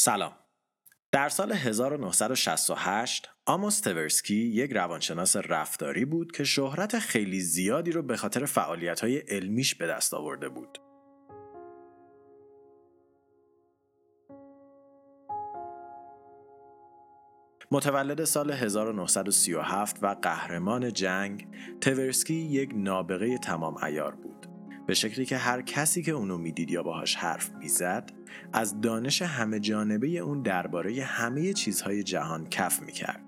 سلام در سال 1968 آموس تورسکی یک روانشناس رفتاری بود که شهرت خیلی زیادی رو به خاطر فعالیت‌های علمیش به دست آورده بود. متولد سال 1937 و قهرمان جنگ، تورسکی یک نابغه تمام ایار بود. به شکلی که هر کسی که اونو می‌دید یا باهاش حرف می‌زد از دانش همه جانبه اون درباره همه چیزهای جهان کف می‌کرد.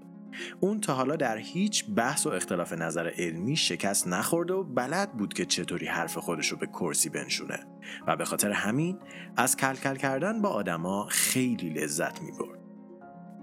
اون تا حالا در هیچ بحث و اختلاف نظر علمی شکست نخورده و بلد بود که چطوری حرف خودش رو به کرسی بنشونه و به خاطر همین از کلکل کردن با آدما خیلی لذت می‌برد.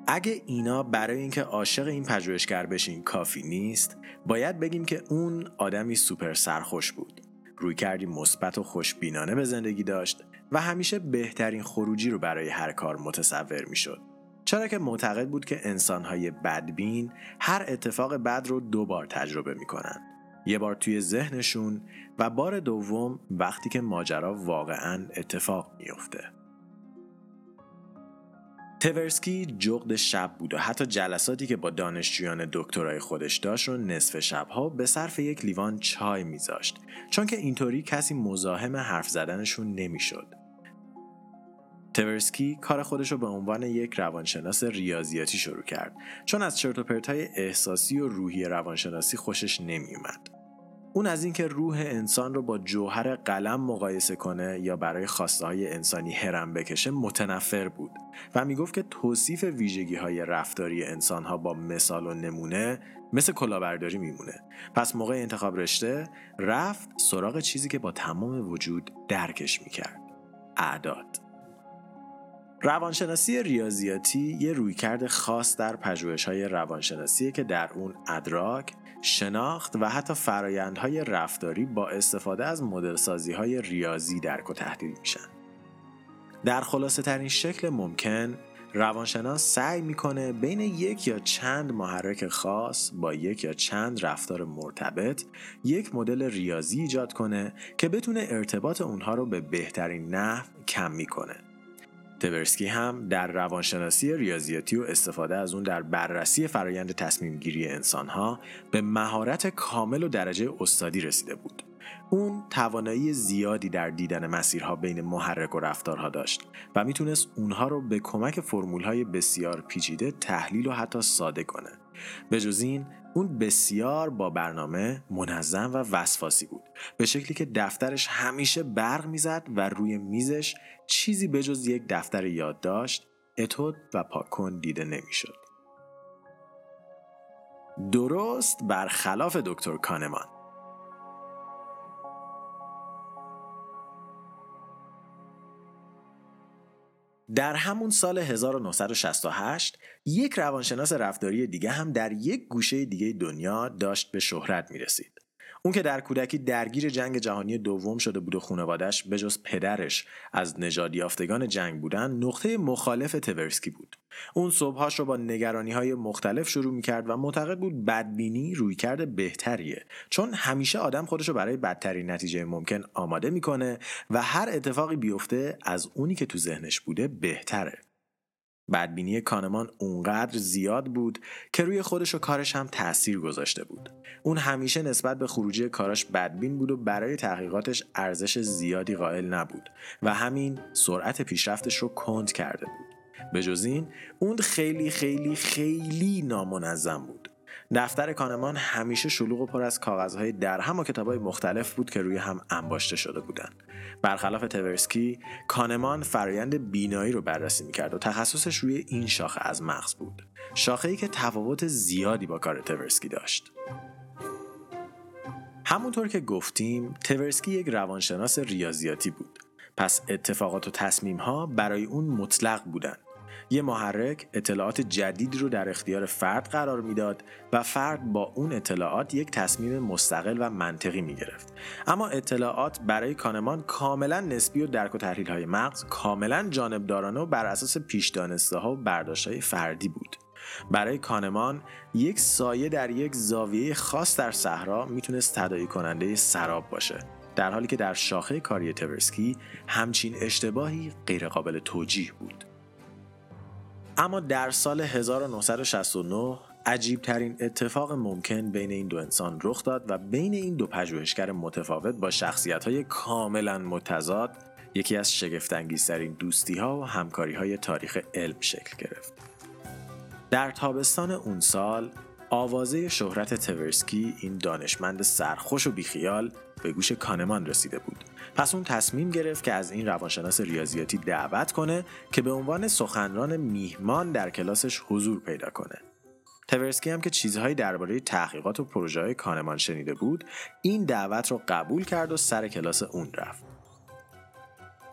اگه اینا برای اینکه عاشق این پژوهشگر بشین کافی نیست باید بگیم که اون آدمی سوپر سرخوش بود روی کردی مثبت و خوشبینانه به زندگی داشت و همیشه بهترین خروجی رو برای هر کار متصور می‌شد. چرا که معتقد بود که انسانهای بدبین هر اتفاق بد رو دو بار تجربه می‌کنن. یه بار توی ذهنشون و بار دوم وقتی که ماجرا واقعا اتفاق میافته. تورسکی جغد شب بود و حتی جلساتی که با دانشجویان دکترای خودش داشت رو نصف شبها به صرف یک لیوان چای میذاشت چون که اینطوری کسی مزاحم حرف زدنشون نمی‌شد. تورسکی کار خودش رو به عنوان یک روانشناس ریاضیاتی شروع کرد چون از چرت و احساسی و روحی روانشناسی خوشش نمیومد. اون از اینکه روح انسان رو با جوهر قلم مقایسه کنه یا برای خواسته های انسانی هرم بکشه متنفر بود و می‌گفت که توصیف ویژگی های رفتاری انسان ها با مثال و نمونه مثل کلاهبرداری میمونه. پس موقع انتخاب رشته رفت سراغ چیزی که با تمام وجود درکش می‌کرد. اعداد. روانشناسی ریاضیاتی یه رویکرد خاص در پژوهش‌های روانشناسیه که در اون ادراک، شناخت و حتی فرایندهای رفتاری با استفاده از مدلسازی های ریاضی درک و تحلیل میشن. در خلاصه ترین شکل ممکن روانشناس سعی می‌کنه بین یک یا چند محرک خاص با یک یا چند رفتار مرتبط یک مدل ریاضی ایجاد کنه که بتونه ارتباط اونها رو به بهترین نحو کم می‌کنه. تبرسکی هم در روانشناسی ریاضیاتی و استفاده از اون در بررسی فرایند تصمیم گیری انسان ها به مهارت کامل و درجه استادی رسیده بود. اون توانایی زیادی در دیدن مسیرها بین محرک و رفتارها داشت و می‌تونست اونها رو به کمک فرمولهای بسیار پیچیده تحلیل و حتی ساده کنه. به جز این اون بسیار با برنامه منظم و وسواسی بود به شکلی که دفترش همیشه برق می‌زد و روی میزش چیزی به جز یک دفتر یادداشت اتود و پاکن دیده نمی‌شد. درست برخلاف دکتر کانمان در همون سال 1968 یک روانشناس رفتاری دیگه هم در یک گوشه دیگه دنیا داشت به شهرت می رسید. اون که در کودکی درگیر جنگ جهانی دوم شده بود و خانوادش به جز پدرش از نژاد یافتگان جنگ بودن نقطه مخالف تورسکی بود اون صبحهاش رو با نگرانی های مختلف شروع می‌کرد و معتقد بود بدبینی روی کرده بهتریه چون همیشه آدم خودش رو برای بدترین نتیجه ممکن آماده می‌کنه و هر اتفاقی بیفته از اونی که تو ذهنش بوده بهتره بدبینی کانمان اونقدر زیاد بود که روی خودش و کارش هم تاثیر گذاشته بود. اون همیشه نسبت به خروجی کاراش بدبین بود و برای تحقیقاتش ارزش زیادی قائل نبود و همین سرعت پیشرفتش رو کند کرده بود. به جز این اون خیلی خیلی خیلی نامنظم بود. دفتر کانمان همیشه شلوغ و پر از کاغذهای درهم و کتابهای مختلف بود که روی هم انباشته شده بودند. برخلاف تورسکی کانمان فرایند بینایی رو بررسی می‌کرد و تخصصش روی این شاخه از مغز بود شاخه ای که تفاوت زیادی با کار تورسکی داشت همونطور که گفتیم تورسکی یک روانشناس ریاضیاتی بود پس اتفاقات و تصمیم ها برای اون مطلق بودند یه محرک اطلاعات جدیدی رو در اختیار فرد قرار می‌داد و فرد با اون اطلاعات یک تصمیم مستقل و منطقی می گرفت. اما اطلاعات برای کانمان کاملا نسبی و درک و تحلیل های مغز کاملا جانبدارانه و بر اساس پیش دانسته ها و برداشت های فردی بود. برای کانمان یک سایه در یک زاویه خاص در صحرا می‌تونست تدایی کننده سراب باشه در حالی که در شاخه کاری تورسکی همچین اشتباهی غیرقابل توجیه بود اما در سال 1969 عجیب ترین اتفاق ممکن بین این دو انسان رخ داد و بین این دو پژوهشگر متفاوت با شخصیت های کاملا متضاد یکی از شگفتانگیزترین دوستی ها و همکاری های تاریخ علم شکل گرفت. در تابستان اون سال آوازه شهرت تورسکی این دانشمند سرخوش و بیخیال به گوش کانمان رسیده بود. پس اون تصمیم گرفت که از این روانشناس ریاضیاتی دعوت کنه که به عنوان سخنران میهمان در کلاسش حضور پیدا کنه. تورسکی هم که چیزهایی درباره تحقیقات و پروژه های کانمان شنیده بود این دعوت رو قبول کرد و سر کلاس اون رفت.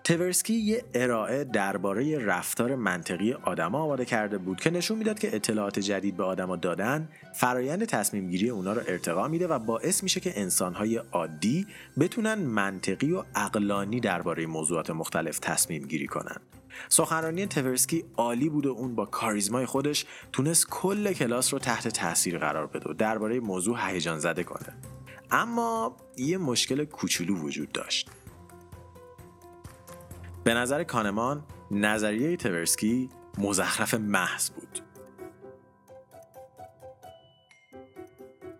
تورسکی یه ارائه درباره رفتار منطقی آدما آماده کرده بود که نشون می‌داد که اطلاعات جدید به آدما دادن فرایند تصمیم گیری اونا رو ارتقا میده و باعث میشه که انسانهای عادی بتونن منطقی و اقلانی درباره موضوعات مختلف تصمیم گیری کنن. سخنرانی تورسکی عالی بود و اون با کاریزمای خودش تونست کل کلاس رو تحت تاثیر قرار بده و درباره موضوع هیجان زده کنه. اما یه مشکل کوچولو وجود داشت. به نظر کانمان نظریه تورسکی مزخرف محض بود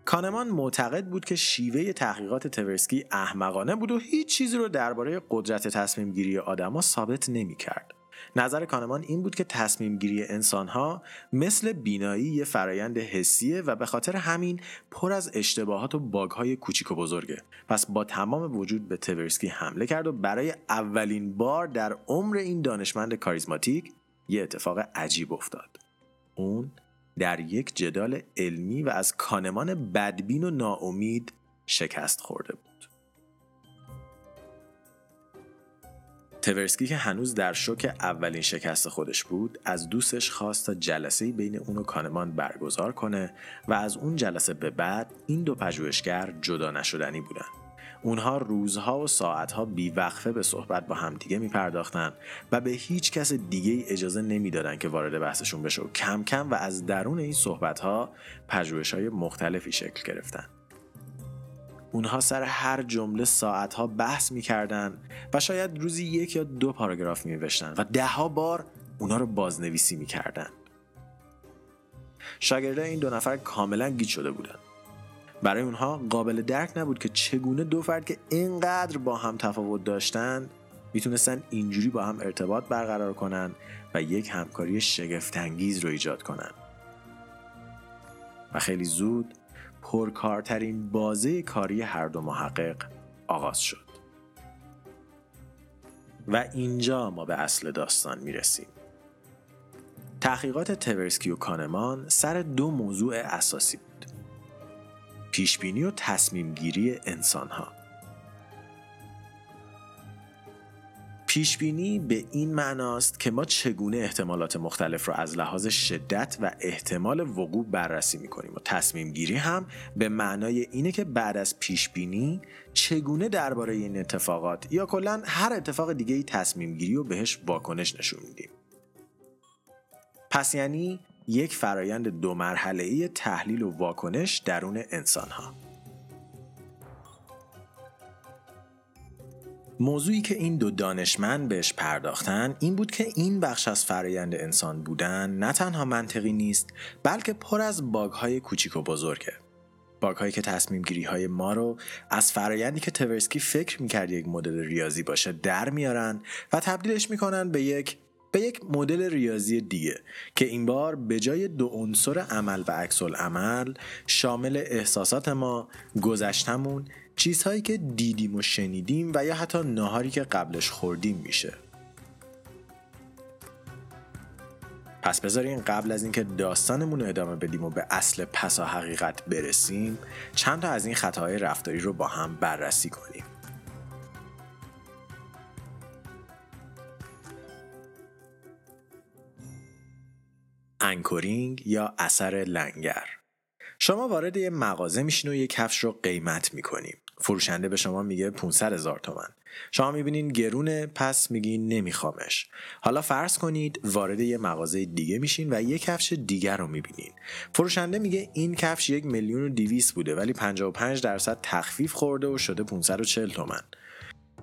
کانمان معتقد بود که شیوه تحقیقات تورسکی احمقانه بود و هیچ چیزی رو درباره قدرت تصمیم گیری آدما ثابت نمی کرد. نظر کانمان این بود که تصمیم گیری انسان ها مثل بینایی یه فرایند حسیه و به خاطر همین پر از اشتباهات و باگ های کوچیک و بزرگه. پس با تمام وجود به تورسکی حمله کرد و برای اولین بار در عمر این دانشمند کاریزماتیک یه اتفاق عجیب افتاد. اون در یک جدال علمی و از کانمان بدبین و ناامید شکست خورده بود. تورسکی که هنوز در شوک اولین شکست خودش بود از دوستش خواست تا جلسه بین اون و کانمان برگزار کنه و از اون جلسه به بعد این دو پژوهشگر جدا نشدنی بودن. اونها روزها و ساعتها بیوقفه به صحبت با همدیگه می پرداختن و به هیچ کس دیگه اجازه نمی‌دادن که وارد بحثشون بشه و کم کم و از درون این صحبت ها پژوهش های مختلفی شکل گرفتن. اونها سر هر جمله ساعتها بحث می‌کردن و شاید روزی یک یا دو پاراگراف نوشتن و دهها بار اونا رو بازنویسی می‌کردن. شاگرده این دو نفر کاملا گیج شده بودن. برای اونها قابل درک نبود که چگونه دو فرد که اینقدر با هم تفاوت داشتن می‌تونستن اینجوری با هم ارتباط برقرار کنن و یک همکاری شگفتانگیز رو ایجاد کنن. و خیلی زود پرکارترین بازه کاری هر دو محقق آغاز شد. و اینجا ما به اصل داستان می‌رسیم. تحقیقات تورسکی و کانمان سر دو موضوع اساسی بود پیشبینی و تصمیم گیری انسان ها پیشبینی به این معناست که ما چگونه احتمالات مختلف را از لحاظ شدت و احتمال وقوع بررسی می‌کنیم و تصمیم گیری هم به معنای اینه که بعد از پیشبینی چگونه درباره این اتفاقات یا کلا هر اتفاق دیگه ای تصمیم گیری و بهش واکنش نشون میدیم. پس یعنی یک فرایند دو مرحله ای تحلیل و واکنش درون انسان ها موضوعی که این دو دانشمند بهش پرداختن این بود که این بخش از فرایند انسان بودن نه تنها منطقی نیست بلکه پر از باگ های کوچیک و بزرگه. باگ هایی که تصمیم گیری های ما رو از فرایندی که تورسکی فکر می‌کرد یک مدل ریاضی باشه در میارن و تبدیلش می‌کنن به یک به یک مدل ریاضی دیگه که این بار به جای دو عنصر عمل و عکس عمل شامل احساسات ما، گذشتمون، چیزهایی که دیدیم و شنیدیم و یا حتی ناهاری که قبلش خوردیم میشه. پس بذارین قبل از اینکه داستانمون رو ادامه بدیم و به اصل پسا حقیقت برسیم چند تا از این خطاهای رفتاری رو با هم بررسی کنیم. انکورینگ یا اثر لنگر. شما وارد یه مغازه میشین و یه کفش رو قیمت می‌کنیم. فروشنده به شما میگه 500 هزار تومن شما می‌بینین گرونه پس میگین نمیخوامش. حالا فرض کنید وارد یه مغازه دیگه میشین و یه کفش دیگر رو می‌بینین. فروشنده میگه این کفش یک میلیون و دیویس بوده ولی 55 درصد تخفیف خورده و شده 540 تومن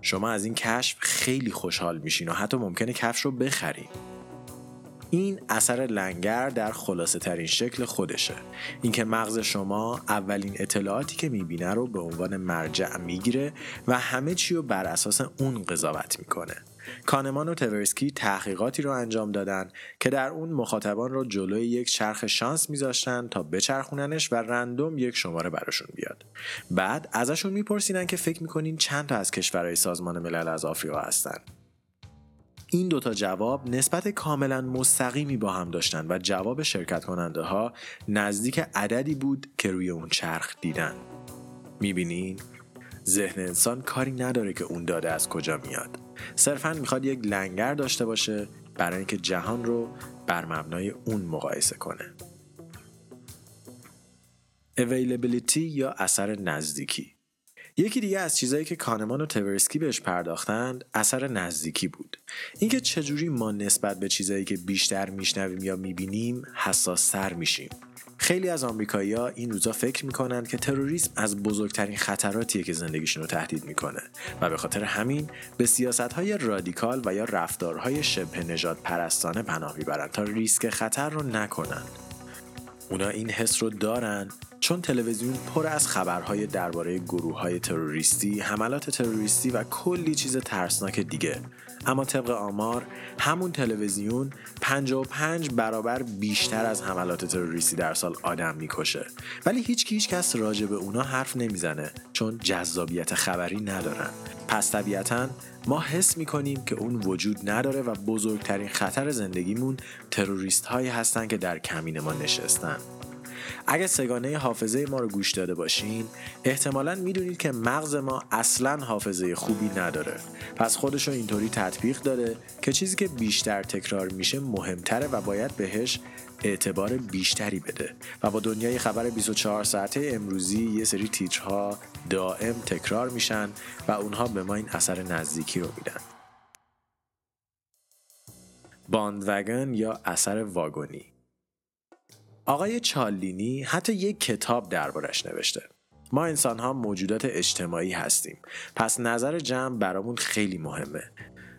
شما از این کشف خیلی خوشحال میشین و حتی ممکنه کفش رو بخرین. این اثر لنگر در خلاصه ترین شکل خودشه. اینکه مغز شما اولین اطلاعاتی که می‌بینه رو به عنوان مرجع می‌گیره و همه چی رو بر اساس اون قضاوت می‌کنه. کانمان و تورسکی تحقیقاتی رو انجام دادن که در اون مخاطبان رو جلوی یک چرخ شانس میذاشتن تا بچرخوننش و رندوم یک شماره براشون بیاد. بعد ازشون میپرسیدن که فکر می‌کنین چند تا از کشورهای سازمان ملل از آفریقا هستن. این دوتا جواب نسبت کاملا مستقیمی با هم داشتن و جواب شرکت کننده ها نزدیک عددی بود که روی اون چرخ دیدن. می‌بینین؟ ذهن انسان کاری نداره که اون داده از کجا میاد. صرفا می‌خواد یک لنگر داشته باشه برای اینکه جهان رو بر مبنای اون مقایسه کنه. Availability یا اثر نزدیکی؟ یکی دیگه از چیزایی که کانمان و تورسکی بهش پرداختند اثر نزدیکی بود. اینکه چجوری ما نسبت به چیزایی که بیشتر میشنویم یا می‌بینیم حساس سر میشیم. خیلی از آمریکایی‌ها این روزا فکر می‌کنن که تروریسم از بزرگترین خطراتیه که زندگیشون رو تهدید می‌کنه و به خاطر همین به سیاستهای رادیکال و یا رفتارهای شبه نجات پرستانه پناه می‌برن تا ریسک خطر رو نکنن اونا این حس رو دارن چون تلویزیون پر از خبرهای درباره گروه های تروریستی، حملات تروریستی و کلی چیز ترسناک دیگه. اما طبق آمار همون تلویزیون 55 برابر بیشتر از حملات تروریستی در سال آدم می‌کشه. ولی هیچ هیچ کس راجع به اونا حرف نمی‌زنه چون جذابیت خبری ندارن. پس طبیعتا ما حس می‌کنیم که اون وجود نداره و بزرگترین خطر زندگیمون تروریست هایی هستن که در کمین ما نشستن. اگر سگانه حافظه ما رو گوش داده باشین احتمالا می‌دونید که مغز ما اصلا حافظه خوبی نداره. پس خودش رو اینطوری تطبیق داره که چیزی که بیشتر تکرار میشه مهمتره و باید بهش اعتبار بیشتری بده. و با دنیای خبر 24 ساعته امروزی یه سری تیترها دائم تکرار میشن و اونها به ما این اثر نزدیکی رو میدن. باندوگن یا اثر واگونی آقای چالینی حتی یک کتاب دربارش نوشته. ما انسان ها موجودات اجتماعی هستیم. پس نظر جمع برامون خیلی مهمه.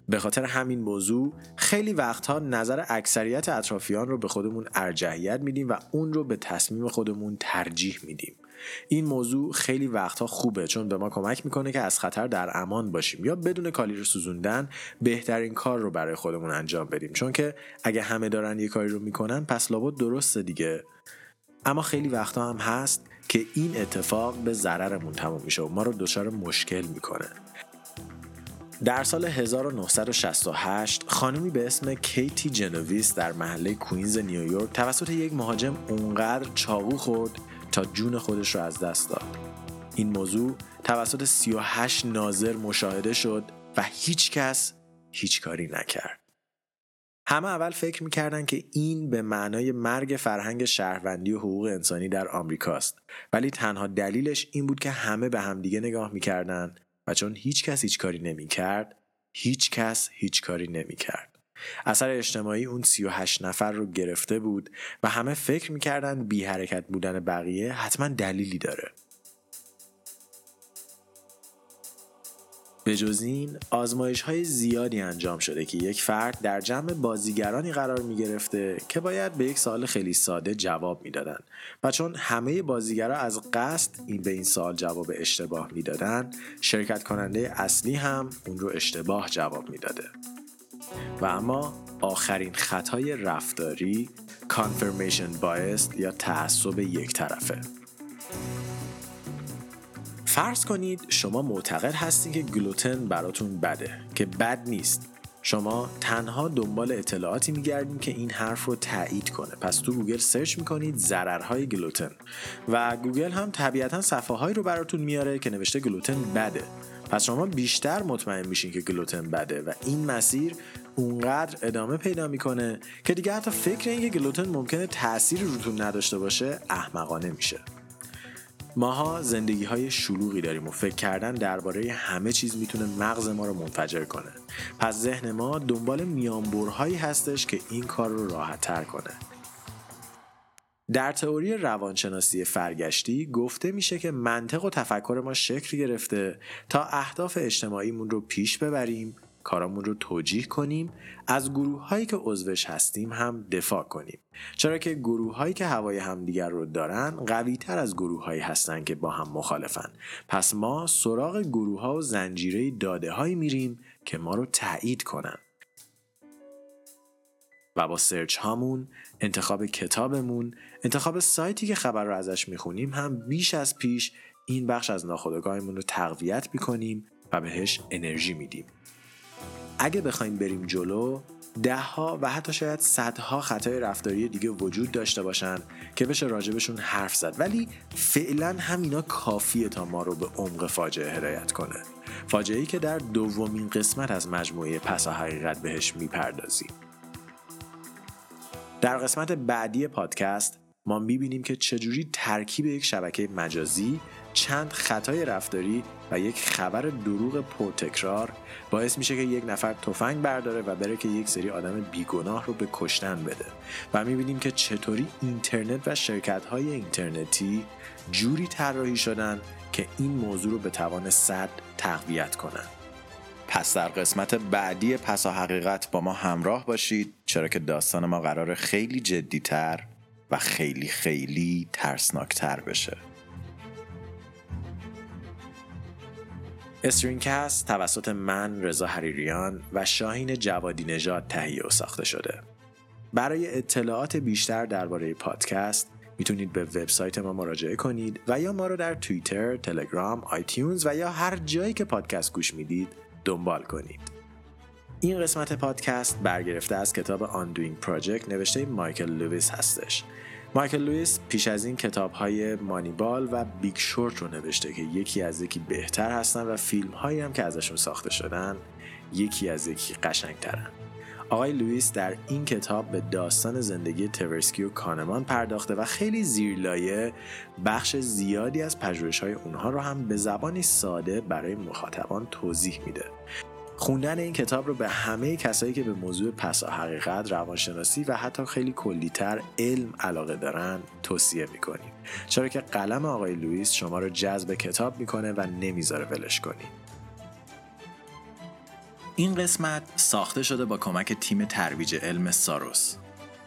به خاطر همین موضوع خیلی وقتها نظر اکثریت اطرافیان رو به خودمون ارجحیت میدیم و اون رو به تصمیم خودمون ترجیح میدیم. این موضوع خیلی وقتها خوبه چون به ما کمک می‌کنه که از خطر در امان باشیم. یا بدون کالی رو سوزوندن بهترین کار رو برای خودمون انجام بدیم. چون که اگه همه دارن یه کاری رو می‌کنن پس لابد درسته دیگه. اما خیلی وقتها هم هست که این اتفاق به ضررمون تموم میشه و ما رو دچار مشکل می‌کنه. در سال 1968 خانمی به اسم کیتی جنویس در محله کوینز نیویورک توسط یک مهاجم اونقدر چاقو خورد تا جون خودش رو از دست داد. این موضوع توسط 38 ناظر مشاهده شد و هیچ کس هیچ کاری نکرد. همه اول فکر می‌کردن که این به معنای مرگ فرهنگ شهروندی و حقوق انسانی در آمریکاست. ولی تنها دلیلش این بود که همه به همدیگه نگاه می‌کردن و چون هیچ کس هیچ کاری نمی‌کرد هیچ کس هیچ کاری نمی‌کرد. اثر اجتماعی اون 38 نفر رو گرفته بود و همه فکر می‌کردن بی حرکت بودن بقیه حتما دلیلی داره. به جز این آزمایش های زیادی انجام شده که یک فرد در جمع بازیگرانی قرار می گرفته که باید به یک سال خیلی ساده جواب می‌دادن و چون همه بازیگرا از قصد این به این سال جواب اشتباه می‌دادن شرکت کننده اصلی هم اون رو اشتباه جواب می‌داده. و اما آخرین خطای رفتاری confirmation bias یا تعصب یک طرفه. فرض کنید شما معتقد هستید که گلوتن براتون بده که بد نیست. شما تنها دنبال اطلاعاتی میگردید که این حرف رو تایید کنه. پس تو گوگل search می‌کنید ضررهای گلوتن. و گوگل هم طبیعتا صفحه رو براتون میاره که نوشته گلوتن بده. پس شما بیشتر مطمئن میشین که گلوتن بده و این مسیر اونقدر ادامه پیدا می‌کنه که دیگه حتی فکر اینکه گلوتن ممکنه تأثیری روتون نداشته باشه احمقانه میشه. ماها زندگی های شلوغی داریم و فکر کردن درباره همه چیز می‌تونه مغز ما رو منفجر کنه. پس ذهن ما دنبال میانبرهایی هستش که این کار رو راحت تر کنه. در تئوری روانشناسی فرگشتی گفته میشه که منطق و تفکر ما شکل گرفته تا اهداف اجتماعیمون رو پیش ببریم کارامون رو توجیه کنیم. از گروه هایی که عضوش هستیم هم دفاع کنیم. چرا که گروه هایی که هوای همدیگر رو دارن قوی تر از گروه هایی هستن که با هم مخالفن. پس ما سراغ گروه ها و زنجیره داده هایی میریم که ما رو تایید کنن. و با سرچ هامون انتخاب کتابمون انتخاب سایتی که خبر رو ازش می‌خونیم هم بیش از پیش این بخش از ناخودآگاهمون رو تقویت می‌کنیم و بهش انرژی میدیم. اگه بخوایم بریم جلو دهها و حتی شاید صدها خطای رفتاری دیگه وجود داشته باشن که بشه راجبشون حرف زد. ولی فعلا همینا کافیه تا ما رو به عمق فاجعه هدایت کنه. فاجعه ای که در دومین قسمت از مجموعه پسا حقیقت بهش می‌پردازیم. در قسمت بعدی پادکست ما می‌بینیم که چجوری ترکیب یک شبکه مجازی چند خطای رفتاری و یک خبر دروغ پرتکرار باعث میشه که یک نفر تفنگ برداره و بره که یک سری آدم بیگناه رو به کشتن بده. و می‌بینیم که چطوری اینترنت و شرکت های اینترنتی جوری طراحی شدن که این موضوع رو به توان صد تقویت کنن. پس در قسمت بعدی پسا حقیقت با ما همراه باشید. چرا که داستان ما قرار خیلی جدیتر و خیلی خیلی ترسناکتر بشه. استرینکست توسط من رضا حریریان و شاهین جوادی نژاد تهیه و ساخته شده. برای اطلاعات بیشتر درباره پادکست می‌تونید به وبسایت ما مراجعه کنید و یا ما رو در توییتر، تلگرام، iTunes و یا هر جایی که پادکست گوش می‌دید دنبال کنید. این قسمت پادکست برگرفته از کتاب Undoing Project نوشته مایکل لویس هستش مایکل لویس پیش از این کتاب های Moneyball و Big Short رو نوشته که یکی از یکی بهتر هستن و فیلم هایی هم که ازشون ساخته شدن یکی از یکی قشنگترن. آقای لوئیس در این کتاب به داستان زندگی تورسکی و کانمان پرداخته و خیلی زیرلایه بخش زیادی از پژوهش های اونها رو هم به زبانی ساده برای مخاطبان توضیح میده. خوندن این کتاب رو به همه کسایی که به موضوع پسا حقیقت روانشناسی و حتی خیلی کلیتر علم علاقه دارن توصیه می‌کنیم. چرا که قلم آقای لوئیس شما رو جذب کتاب می‌کنه و نمی‌ذاره ولش کنید این قسمت ساخته شده با کمک تیم ترویج علم ساروس.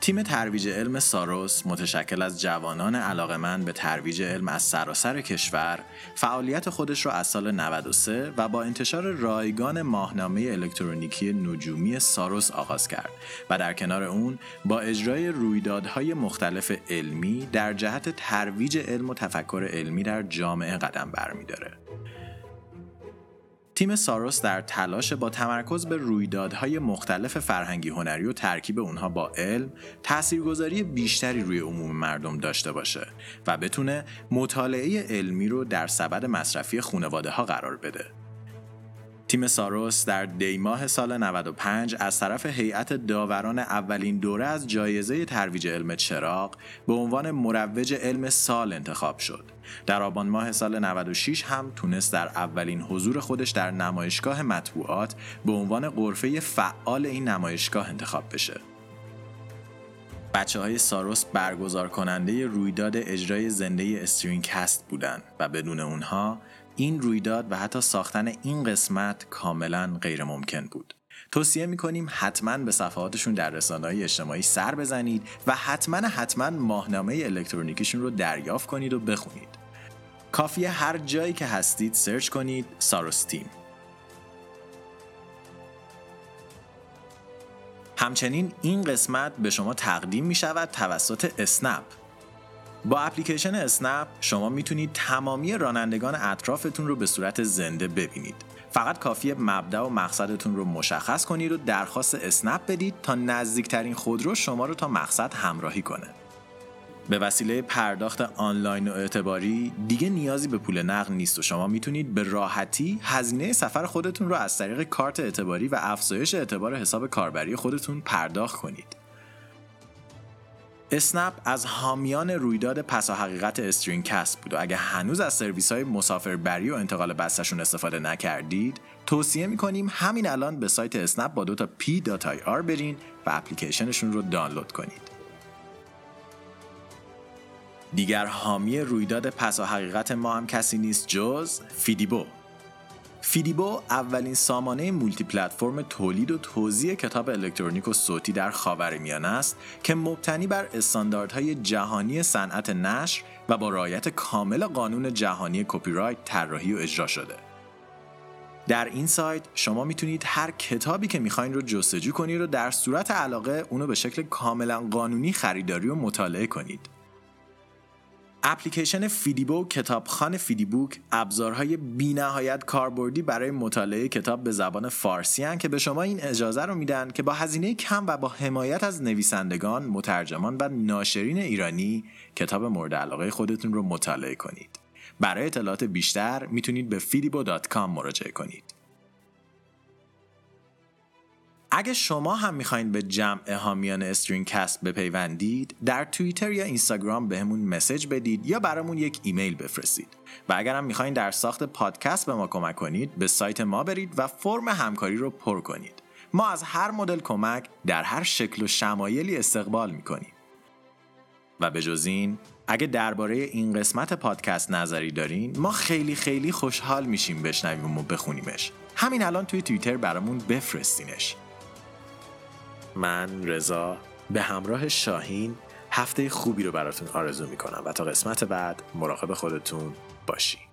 تیم ترویج علم ساروس متشکل از جوانان علاقمند به ترویج علم از سراسر کشور فعالیت خودش را از سال 93 و با انتشار رایگان ماهنامه الکترونیکی نجومی ساروس آغاز کرد و در کنار اون با اجرای رویدادهای مختلف علمی در جهت ترویج علم و تفکر علمی در جامعه قدم برمیداره. تیم ساروس در تلاش با تمرکز به رویدادهای مختلف فرهنگی هنری و ترکیب اونها با علم تاثیرگذاری بیشتری روی عموم مردم داشته باشه و بتونه مطالعه علمی رو در سبد مصرفی خانواده ها قرار بده. تیم ساروس در دیماه سال 95 از طرف هیئت داوران اولین دوره از جایزه ترویج علم چراغ به عنوان مروج علم سال انتخاب شد. در آبان ماه سال 96 هم تونست در اولین حضور خودش در نمایشگاه مطبوعات به عنوان قرفه فعال این نمایشگاه انتخاب بشه. بچه های ساروس برگزار کننده رویداد اجرای زنده استرینکست بودند و بدون اونها این رویداد و حتی ساختن این قسمت کاملا غیر ممکن بود. توصیه می‌کنیم حتما به صفحاتشون در رسانه های اجتماعی سر بزنید و حتما حتما ماهنامه الکترونیکیشون رو دریافت کنید و بخونید. کافیه هر جایی که هستید search کنید ساروس تیم. همچنین این قسمت به شما تقدیم می شود توسط اسنپ با اپلیکیشن اسنپ شما می‌تونید تمامی رانندگان اطرافتون رو به صورت زنده ببینید. فقط کافیه مبدا و مقصدتون رو مشخص کنید و درخواست اسنپ بدید تا نزدیکترین خودرو شما رو تا مقصد همراهی کنه. به وسیله پرداخت آنلاین و اعتباری دیگه نیازی به پول نقد نیست و شما می‌تونید به راحتی هزینه سفر خودتون رو از طریق کارت اعتباری و افزایش اعتبار حساب کاربری خودتون پرداخت کنید. اسنپ از حامیان رویداد پسا حقیقت استرینگ کست بود و اگه هنوز از سرویس های مسافربری و انتقال بسته‌شون استفاده نکردید توصیه می‌کنیم همین الان به سایت اسنپ با دوتا p.ir برین و اپلیکیشنشون رو دانلود کنید. دیگر حامی رویداد پسا حقیقت ما هم کسی نیست جز فیدیبو. فیدیبو اولین سامانه multi-platform تولید و توزیع کتاب الکترونیک و صوتی در خاورمیانه است که مبتنی بر استانداردهای جهانی صنعت نشر و با رعایت کامل قانون جهانی کپی رایت طراحی و اجرا شده. در این سایت شما می‌تونید هر کتابی که می‌خواین رو جستجو کنید و در صورت علاقه اونو به شکل کاملا قانونی خریداری و مطالعه کنید. اپلیکیشن فیدیبو کتابخان فیدیبوک ابزارهای بینهایت کاربردی برای مطالعه کتاب به زبان فارسی هن که به شما این اجازه رو میدن که با هزینه کم و با حمایت از نویسندگان، مترجمان و ناشرین ایرانی کتاب مورد علاقه خودتون رو مطالعه کنید. برای اطلاعات بیشتر می‌تونید به fidibo.com مراجعه کنید. اگه شما هم می‌خواین به جمع حامیان استرینگ کست بپیوندید در توییتر یا اینستاگرام بهمون message بدید یا برامون یک ایمیل بفرستید. و اگر هم می‌خواین در ساخت پادکست به ما کمک کنید به سایت ما برید و فرم همکاری رو پر کنید. ما از هر مدل کمک در هر شکل و شمایلی استقبال می‌کنیم. و به جز این اگه درباره این قسمت پادکست نظری دارین ما خیلی خیلی خوشحال میشیم بشنویم و بخونیمش. همین الان توی توییتر برامون بفرستینش. من رضا به همراه شاهین هفته خوبی رو براتون آرزو می‌کنم و تا قسمت بعد مراقب خودتون باشی